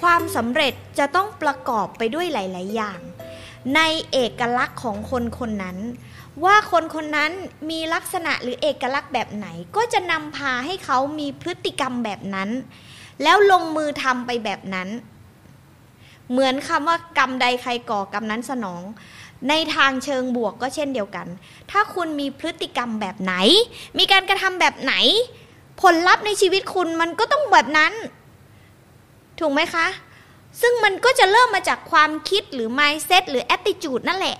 ความสำเร็จจะต้องประกอบไปด้วยหลาย ๆ อย่าง ในเอกลักษณ์ของคนคนนั้น ว่าคนคนนั้นมีลักษณะหรือเอกลักษณ์แบบไหน ก็จะนำพาให้เขามีพฤติกรรมแบบนั้น แล้วลงมือทำไปแบบนั้น เหมือนคำว่ากรรมใดใครก่อกรรมนั้นสนองในทางเชิงบวกก็เช่นเดียวกัน ถ้าคุณมีพฤติกรรมแบบไหน มีการกระทำแบบไหน ผลลัพธ์ในชีวิตคุณมันก็ต้องแบบนั้น ถูกไหมคะ ซึ่งมันก็จะเริ่มมาจากความคิดหรือ mindset หรือ attitude นั่นแหละ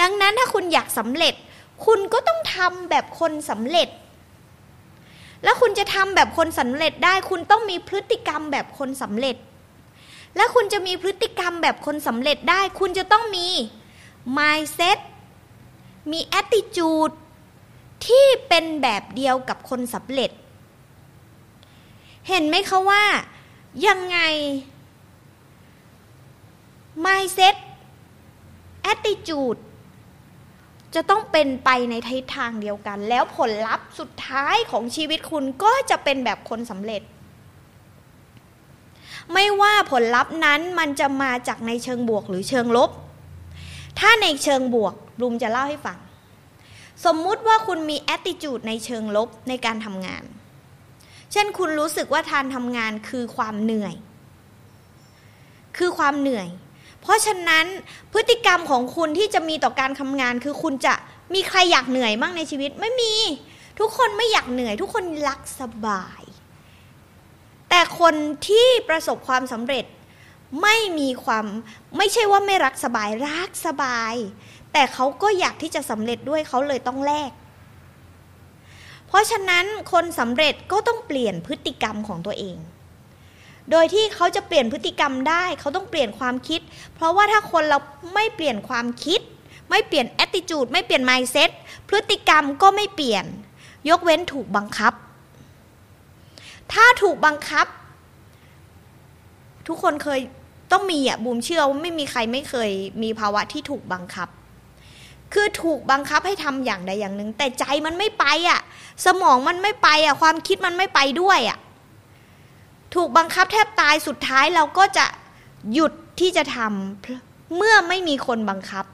ดังนั้นถ้าคุณอยากสำเร็จ คุณก็ต้องทำแบบคนสำเร็จ แล้วคุณจะทำแบบคนสำเร็จได้ คุณต้องมีพฤติกรรมแบบคนสำเร็จ และคุณจะมีพฤติกรรมแบบคนสำเร็จได้ คุณจะต้องมี mindset มี attitude ที่เป็นแบบเดียวกับคนสำเร็จ เห็นไหมคะว่า ยังไง mindset attitude จะต้องเป็นไปในทิศทางเดียวกัน แล้วผลลัพธ์สุดท้ายของชีวิตคุณก็จะเป็นแบบคนสำเร็จ ไม่ว่าผลลัพธ์นั้นมันจะมาจากในเชิงบวกหรือเชิงลบ ถ้าในเชิงบวกบลูมจะเล่าให้ฟัง สมมุติว่าคุณมี attitude ในเชิงลบในการทำงาน เช่นคุณรู้สึกว่าทานทำงานคือความเหนื่อย คือความเหนื่อย เพราะฉะนั้นพฤติกรรมของคุณที่จะมีต่อการทำงาน คือคุณจะมีใครอยากเหนื่อยบ้างในชีวิตไม่มี ทุกคนไม่อยากเหนื่อย ทุกคนรักสบาย แต่คนที่ประสบความสำเร็จไม่มีความไม่ใช่ว่าไม่รักสบายรักสบาย แต่เขาก็อยากที่จะสำเร็จด้วยเขาเลยต้องแลก เพราะฉะนั้นคนสำเร็จก็ต้องเปลี่ยนพฤติกรรมของตัวเอง โดยที่เขาจะเปลี่ยนพฤติกรรมได้เขาต้องเปลี่ยนความคิด เพราะว่าถ้าคนเราไม่เปลี่ยนความคิด ไม่เปลี่ยน attitude ไม่เปลี่ยน mindset พฤติกรรมก็ไม่เปลี่ยน ยกเว้นถูกบังคับ ถ้าถูกบังคับ ทุกคนเคยต้องมีอะบูมเชื่อว่าไม่มีใครไม่เคยมีภาวะที่ถูกบังคับ คือถูกบังคับให้ทำอย่างใดอย่างหนึ่ง แต่ใจมันไม่ไปอะ สมองมันไม่ไปอะ ความคิดมันไม่ไปด้วยอะ ถูกบังคับแทบตายสุดท้ายเราก็จะหยุดที่จะทำเมื่อไม่มีคนบังคับ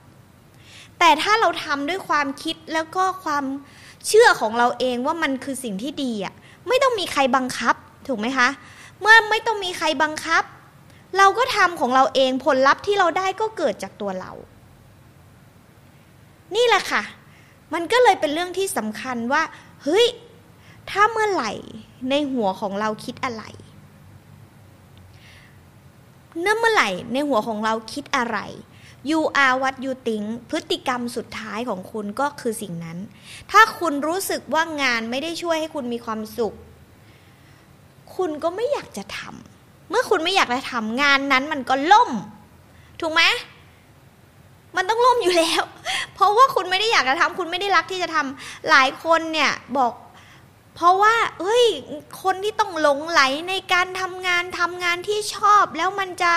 แต่ถ้าเราทำด้วยความคิดแล้วก็ความเชื่อของเราเองว่ามันคือสิ่งที่ดีอะ ไม่ต้องมีใครบังคับ ถูกไหมคะ เมื่อไม่ต้องมีใครบังคับ เราก็ทำของเราเองผลลัพธ์ที่เราได้ก็เกิดจากตัวเรา นี่แหละค่ะ มันก็เลยเป็นเรื่องที่สำคัญว่า เฮ้ย ถ้าเมื่อไหร่ในหัวของเราคิดอะไรเนื่อเมื่อไหร่ในหัวของเราคิดอะไร you are what you think พฤติกรรมสุดท้ายของคุณก็คือสิ่งนั้น ถ้าคุณรู้สึกว่างานไม่ได้ช่วยให้คุณมีความสุข คุณก็ไม่อยากจะทำ เมื่อคุณไม่อยากจะทำงานนั้นมันก็ล่ม ถูกไหม มันต้องล่มอยู่แล้ว เพราะว่าคุณไม่ได้อยากจะทำคุณไม่ได้รักที่จะทำหลายคนเนี่ยบอก เพราะว่าเฮ้ยคนที่ต้องหลงไหลในการทำงานทำงานที่ชอบ แล้วมันจะ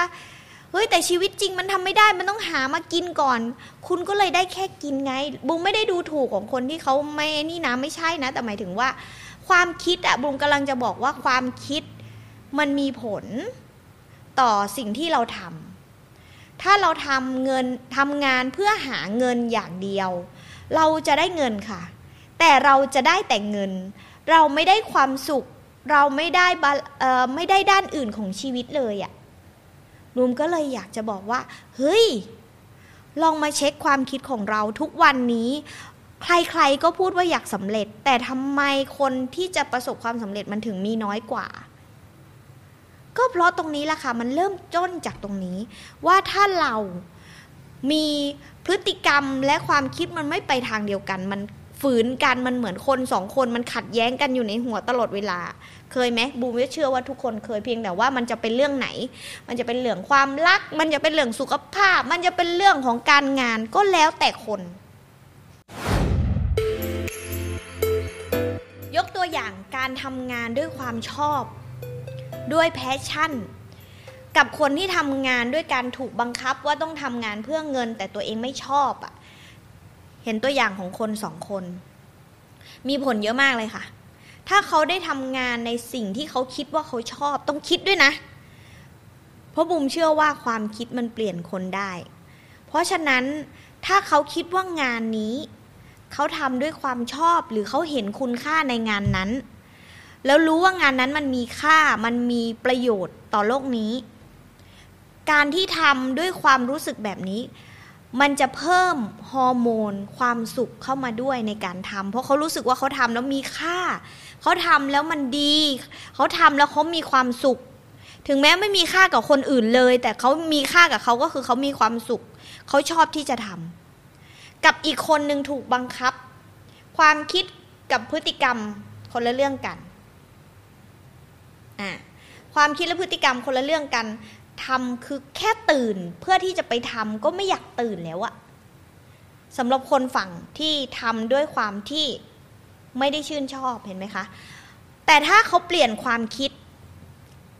เฮ้ยแต่ชีวิตจริงมันทำไม่ได้มันต้องหามากินก่อน คุณก็เลยได้แค่กินไงบุ้งไม่ได้ดูถูกของคนที่เขาไม่นี่นะไม่ใช่นะ แต่หมายถึงว่า ความคิดอะบุ้งกำลังจะบอกว่าความคิดมันมีผลต่อสิ่งที่เราทำ ถ้าเราทำเงินทำงานเพื่อหาเงินอย่างเดียว เราจะได้เงินค่ะ แต่เราจะได้แต่เงิน เราไม่ได้ความสุข เราไม่ได้ไม่ได้ด้านอื่นของชีวิตเลยอะรูมก็เลยอยากจะบอกว่า เฮ้ย ลองมาเช็คความคิดของเราทุกวันนี้ ใครๆก็พูดว่าอยากสำเร็จ แต่ทำไมคนที่จะประสบความสำเร็จมันถึงมีน้อยกว่า ก็เพราะตรงนี้แหละค่ะ มันเริ่มจ้นจากตรงนี้ ว่าถ้าเรามีพฤติกรรมและความคิดมันไม่ไปทางเดียวกัน มันฝืนกันมันเหมือนคนสองคนมันขัดแย้งกันอยู่ในหัวตลอดเวลา เคยไหมบูมเชื่อว่าทุกคนเคยเพียงแต่ว่ามันจะเป็นเรื่องไหน มันจะเป็นเรื่องความรัก มันจะเป็นเรื่องสุขภาพ มันจะเป็นเรื่องของการงานก็แล้วแต่คน ยกตัวอย่างการทำงานด้วยความชอบ ด้วยแพชชั่น กับคนที่ทำงานด้วยการถูกบังคับว่าต้องทำงานเพื่อเงิน แต่ตัวเองไม่ชอบอะ่ะ เห็นตัวอย่างของคนสองคน มีผลเยอะมากเลยค่ะ ถ้าเขาได้ทำงานในสิ่งที่เขาคิดว่าเขาชอบ ต้องคิดด้วยนะ เพราะบุมเชื่อว่าความคิดมันเปลี่ยนคนได้ เพราะฉะนั้นถ้าเขาคิดว่างานนี้ เขาทำด้วยความชอบหรือเขาเห็นคุณค่าในงานนั้น แล้วรู้ว่างานนั้นมันมีค่ามันมีประโยชน์ต่อโลกนี้ การที่ทำด้วยความรู้สึกแบบนี้ มันจะเพิ่มฮอร์โมน ความสุขเข้ามาด้วยในการทำเพราะเขารู้สึกว่าเขาทำแล้วมีค่า เขาทำแล้วมันดี เขาทำแล้วเขามีความสุข ถึงแม้ไม่มีค่ากับคนอื่นเลย แต่เขามีค่ากับเขาก็คือเขามีความสุข เขาชอบที่จะทำกับอีกคนหนึ่งถูกบังคับ ความคิดกับพฤติกรรมคนละเรื่องกัน อ่าความคิดและพฤติกรรมคนละเรื่องกันทำคือแค่ตื่นเพื่อที่จะไปทำก็ไม่อยากตื่นแล้วอะสำหรับคนฝั่งที่ทำด้วยความที่ไม่ได้ชื่นชอบเห็นไหมคะ แต่ถ้าเขาเปลี่ยนความคิด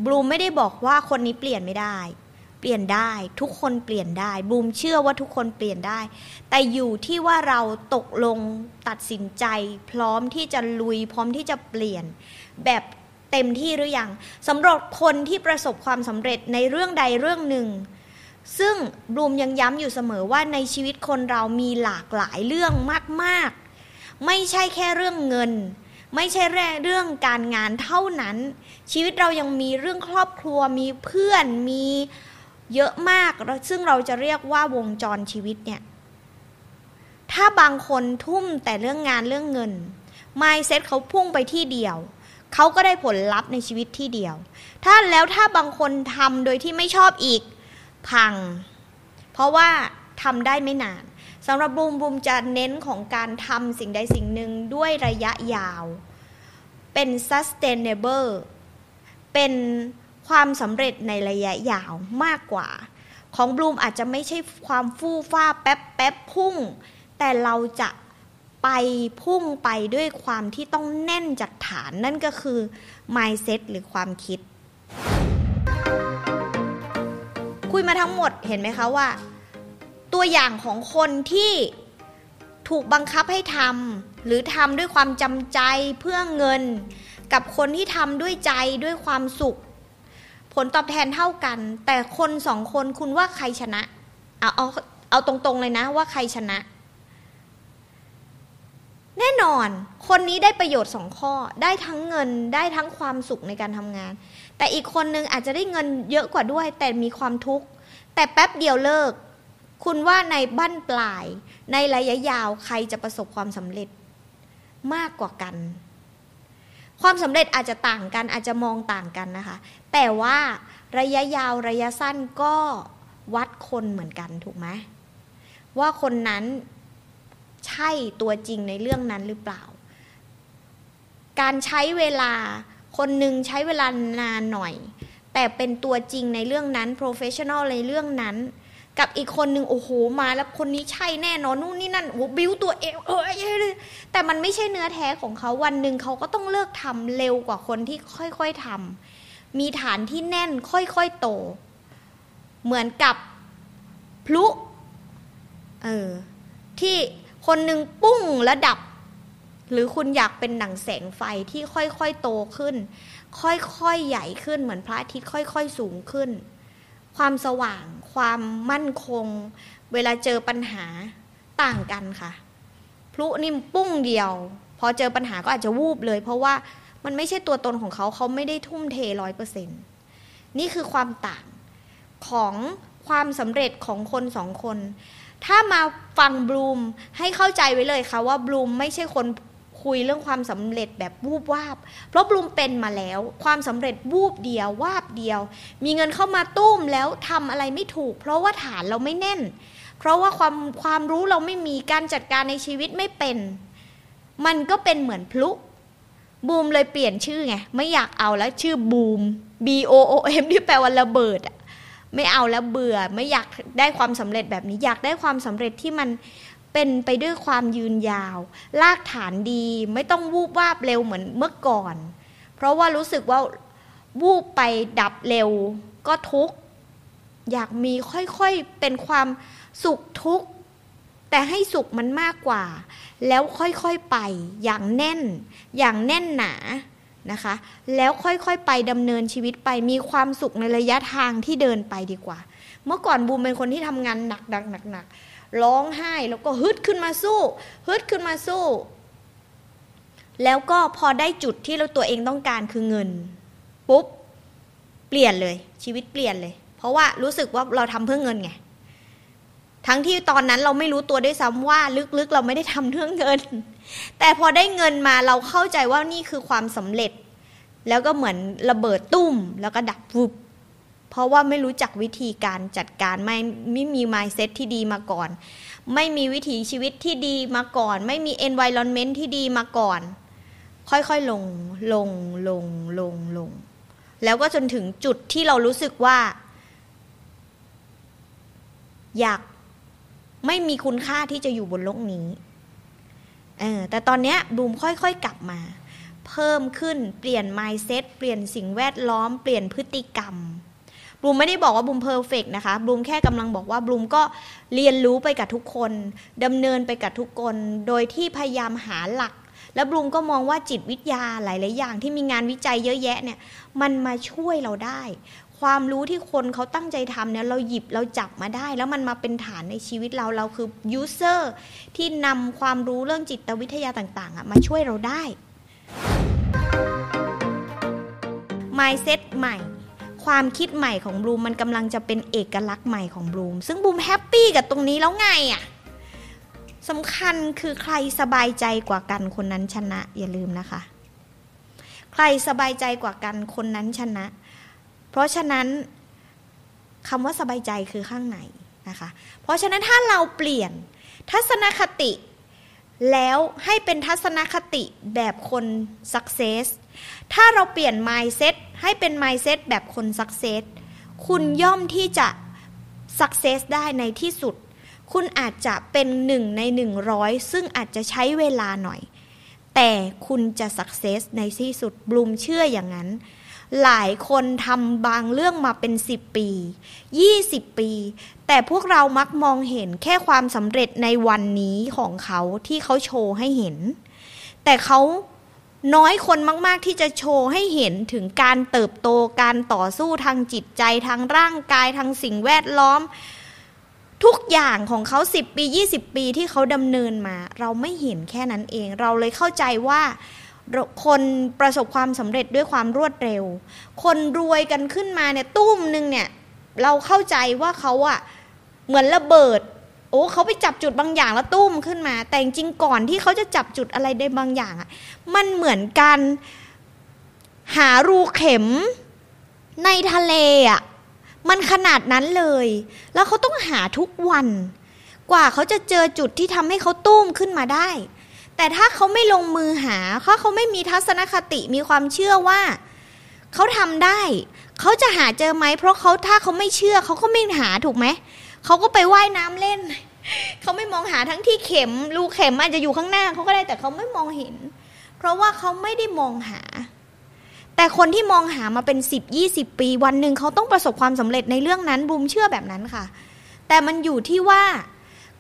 บลูมไม่ได้บอกว่าคนนี้เปลี่ยนไม่ได้ เปลี่ยนได้ทุกคนเปลี่ยนได้บลูมเชื่อว่าทุกคนเปลี่ยนได้ แต่อยู่ที่ว่าเราตกลงตัดสินใจ พร้อมที่จะลุยพร้อมที่จะเปลี่ยน แบบ เต็มที่หรือยังสำหรับคนที่ประสบความสำเร็จในเรื่องใดเรื่องหนึ่ง ซึ่งบลูมยังย้ำอยู่เสมอว่าในชีวิตคนเรามีหลากหลายเรื่องมากๆ ไม่ใช่แค่เรื่องเงิน ไม่ใช่เรื่องการงานเท่านั้น ชีวิตเรายังมีเรื่องครอบครัวมีเพื่อนมีเยอะมาก ซึ่งเราจะเรียกว่าวงจรชีวิตเนี่ยถ้าบางคนทุ่มแต่เรื่องงานเรื่องเงิน mindset เขาพุ่งไปที่เดียว เขาก็ได้ผลลัพธ์ในชีวิตที่เดียว ถ้าแล้วถ้าบางคนทำโดยที่ไม่ชอบอีกพัง เพราะว่าทำได้ไม่นานสำหรับบูมบูมจะเน้นของการทำสิ่งใดสิ่งหนึ่งด้วยระยะยาว เป็น sustainable เป็นความสำเร็จในระยะยาวมากกว่า ของบลูมอาจจะไม่ใช่ความฟู่ฟ้าแป๊บแป๊บพุ่ง แต่เราจะ ไปพุ่งไปด้วยความที่ต้องแน่นจากฐานนั่นก็คือ mindset หรือความคิด คุยมาทั้งหมดเห็นไหมคะว่า ตัวอย่างของคนที่ถูกบังคับให้ทำหรือทำด้วยความจำใจเพื่อเงิน กับคนที่ทำด้วยใจด้วยความสุข ผลตอบแทนเท่ากัน แต่คนสองคนคุณว่าใครชนะเอาเอาเอาตรงๆเลยนะว่าใครชนะ แน่นอน คนนี้ได้ประโยชน์สองข้อ ได้ทั้งเงินได้ทั้งความสุขในการทำงาน แต่อีกคนนึงอาจจะได้เงินเยอะกว่าด้วย แต่มีความทุกข์ แต่แป๊บเดียวเลิก คุณว่าในบั้นปลาย ในระยะยาวใครจะประสบความสำเร็จมากกว่ากัน ความสำเร็จอาจจะต่างกันอาจจะมองต่างกันนะคะ แต่ว่าระยะยาวระยะสั้นก็วัดคนเหมือนกันถูกไหมว่าคนนั้น ใช่ตัวจริงในเรื่องนั้นหรือเปล่า การใช้เวลาคนหนึ่งใช้เวลานานหน่อย แต่เป็นตัวจริงในเรื่องนั้น professional ในเรื่องนั้น กับอีกคนหนึ่งโอ้โหมา แล้วคนนี้ใช่แน่นอนนู่นนี่นั่นโอ้บิ้วตัวเองเออแต่มันไม่ใช่เนื้อแท้ของเขาวันหนึ่งเขาก็ต้องเลิกทำเร็วกว่าคนที่ค่อยๆทำมีฐานที่แน่นค่อยๆโต เหมือนกับพลุเออที่ คนหนึ่งปุ้งและดับ หรือคุณอยากเป็นหนังแสงไฟที่ค่อยๆโตขึ้น ค่อยๆใหญ่ขึ้นเหมือนพระอาทิตย์ค่อย ๆ สูงขึ้น ความสว่าง ความมั่นคง เวลาเจอปัญหาต่างกันค่ะ พลุนิ่ปุ้งเดียว พอเจอปัญหาก็อาจจะวูบเลย เพราะว่ามันไม่ใช่ตัวตนของเขาเขาไม่ได้ทุ่มเทร้อยเปอร์เซ็นต์นี่คือความต่างของความสำเร็จของคนสองคน ถ้ามาฟังบลูมให้เข้าใจไว้เลยค่ะว่าบลูมไม่ใช่คนคุยเรื่องความสำเร็จแบบวูบวาบ เพราะบลูมเป็นมาแล้ว ความสำเร็จวูบเดียววาบเดียว มีเงินเข้ามาตุ้มแล้วทำอะไรไม่ถูก เพราะว่าฐานเราไม่แน่น เพราะว่าความความรู้เราไม่มีการจัดการในชีวิตไม่เป็น มันก็เป็นเหมือนพลุบูมเลยเปลี่ยนชื่อไง ไม่อยากเอาแล้วชื่อบูม B O O M ที่แปลว่าระเบิดอะ ไม่เอาแล้วเบื่อไม่อยากได้ความสำเร็จแบบนี้อยากได้ความสำเร็จที่มันเป็นไปด้วยความยืนยาว ลากฐานดี ไม่ต้องวูบวาบเร็วเหมือนเมื่อก่อน เพราะว่ารู้สึกว่าวูบไปดับเร็วก็ทุกข์อยากมีค่อยๆเป็นความสุขทุกข์แต่ให้สุขมันมากกว่า แล้วค่อยๆไป อย่างแน่น อย่างแน่นหนา นะคะ แล้วค่อยๆไปดำเนินชีวิตไปมีความสุขในระยะทางที่เดินไปดีกว่า เมื่อก่อนบูมเป็นคนที่ทำงานหนักๆหนักๆร้องไห้แล้วก็ฮึดขึ้นมาสู้ฮึดขึ้นมาสู้ แล้วก็พอได้จุดที่เราตัวเองต้องการคือเงินปุ๊บเปลี่ยนเลยชีวิตเปลี่ยนเลย เพราะว่ารู้สึกว่าเราทำเพื่อเงินไง ทั้งที่ตอนนั้นเราไม่รู้ตัวด้วยซ้ำว่าลึกๆ เราไม่ได้ทำเรื่องเงิน แต่พอได้เงินมาเราเข้าใจว่านี่คือความสำเร็จ แล้วก็เหมือนระเบิดตุ้ม แล้วก็ดับวุบเพราะว่าไม่รู้จักวิธีการจัดการไม่ไม่มีมายเซ็ตที่ดีมาก่อน ไม่มีวิถีชีวิตที่ดีมาก่อน ไม่มี environment ที่ดีมาก่อน ค่อยๆลงลงลงลงลง แล้วก็จนถึงจุดที่เรารู้สึกว่า อยาก ไม่มีคุณค่าที่จะอยู่บนโลกนี้เออแต่ตอนนี้บูมค่อยๆกลับมา เพิ่มขึ้นเปลี่ยน mindset เปลี่ยนสิ่งแวดล้อม เปลี่ยนพฤติกรรมบลูมไม่ได้บอกว่าบลูม perfect นะคะบลูมแค่กำลังบอกว่าบลูมก็เรียนรู้ไปกับทุกคนดำเนินไปกับทุกคน โดยที่พยายามหาหลัก แล้วบลูมก็มองว่าจิตวิทยาหลาย ๆ อย่างที่มีงานวิจัยเยอะแยะเนี่ย มันมาช่วยเราได้ ความรู้ที่คนเขาตั้งใจทำเนี่ยเราหยิบเราจับมาได้ แล้วมันมาเป็นฐานในชีวิตเราเราคือ user ที่นำความรู้เรื่องจิตวิทยาต่างๆอะมาช่วยเราได้ mindset ใหม่ ความคิดใหม่ของบลูมมันกำลังจะเป็นเอกลักษณ์ใหม่ของบลูมซึ่งบลูมแฮปปี้กับตรงนี้แล้วไงอะสำคัญคือใครสบายใจกว่ากันคนนั้นชนะ อย่าลืมนะคะ ใครสบายใจกว่ากันคนนั้นชนะ เพราะฉะนั้นคำว่าสบายใจคือข้างในนะคะ เพราะฉะนั้นถ้าเราเปลี่ยนทัศนคติแล้วให้เป็นทัศนคติแบบคน success ถ้าเราเปลี่ยน mindset ให้เป็น mindset แบบคน success คุณย่อมที่จะ success ได้ในที่สุด คุณอาจจะเป็นหนึ่งในหนึ่งร้อยซึ่งอาจจะใช้เวลาหน่อย แต่คุณจะ success ในที่สุดบลูมเชื่ออย่างนั้น หลายคนทำบางเรื่องมาเป็นสิบปียี่สิบปี แต่พวกเรามักมองเห็นแค่ความสำเร็จในวันนี้ของเขาที่เขาโชว์ให้เห็น แต่เขาน้อยคนมาก ๆ ที่จะโชว์ให้เห็นถึงการเติบโตการต่อสู้ทางจิตใจทางร่างกายทางสิ่งแวดล้อม ทุกอย่างของเขาสิบปียี่สิบปีที่เขาดำเนินมา เราไม่เห็นแค่นั้นเอง เราเลยเข้าใจว่า คนประสบความสำเร็จด้วยความรวดเร็ว คนรวยกันขึ้นมาเนี่ยตุ้มหนึ่งเนี่ยเราเข้าใจว่าเขาอะเหมือนระเบิด โอ้เขาไปจับจุดบางอย่างแล้วตุ้มขึ้นมา แต่จริงก่อนที่เขาจะจับจุดอะไรได้บางอย่างอะมันเหมือนการหารูเข็มในทะเลอะมันขนาดนั้นเลย แล้วเขาต้องหาทุกวัน กว่าเขาจะเจอจุดที่ทำให้เขาตุ้มขึ้นมาได้ แต่ถ้าเขาไม่ลงมือหาเขาเขาไม่มีทัศนคติมีความเชื่อว่า เขาทำได้ เขาจะหาเจอไหม เพราะเขาถ้าเขาไม่เชื่อเขาก็ไม่หาถูกไหม เขาก็ไปไว่ายน้ำเล่น เขาไม่มองหาทั้งที่เข็มรูเข็มอาจจะอยู่ข้างหน้าเขาก็ได้แต่เขาไม่มองเห็น เพราะว่าเขาไม่ได้มองหา แต่คนที่มองหามาเป็นสิบยี่สิบปี วันหนึ่งเขาต้องประสบความสำเร็จในเรื่องนั้นบูมเชื่อแบบนั้นค่ะ แต่มันอยู่ที่ว่า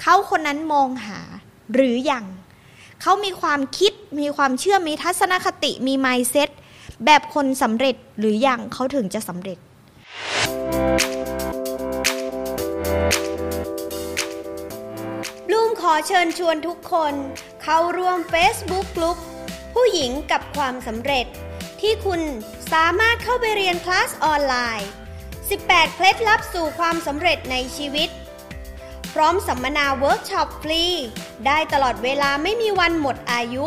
เขาคนนั้นมองหาหรืออยัง เขามีความคิดมีความเชื่อมีทัศนคติมี mindset แบบคนสำเร็จหรืออยังเขาถึงจะสำเร็จ บลูมขอเชิญชวนทุกคน เข้าร่วม Facebook กลุ่มผู้หญิงกับความสำเร็จ ที่คุณสามารถเข้าไปเรียนคลาสออนไลน์ 18 เคล็ดลับสู่ความสำเร็จในชีวิต พร้อมสัมมนาเวิร์กช็อปฟรี ได้ตลอดเวลาไม่มีวันหมดอายุ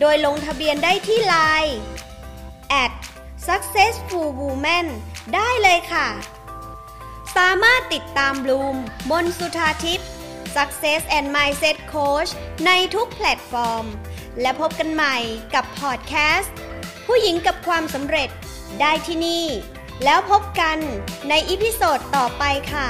โดยลงทะเบียนได้ที่ไลน์ at successful woman ได้เลยค่ะ สามารถติดตามบลูมบนสุธาทิพย์ Success and Mindset Coach ในทุกแพลตฟอร์ม และพบกันใหม่กับพอดแคสต์ ผู้หญิงกับความสำเร็จได้ที่นี่ แล้วพบกันใน episode ต่อไปค่ะ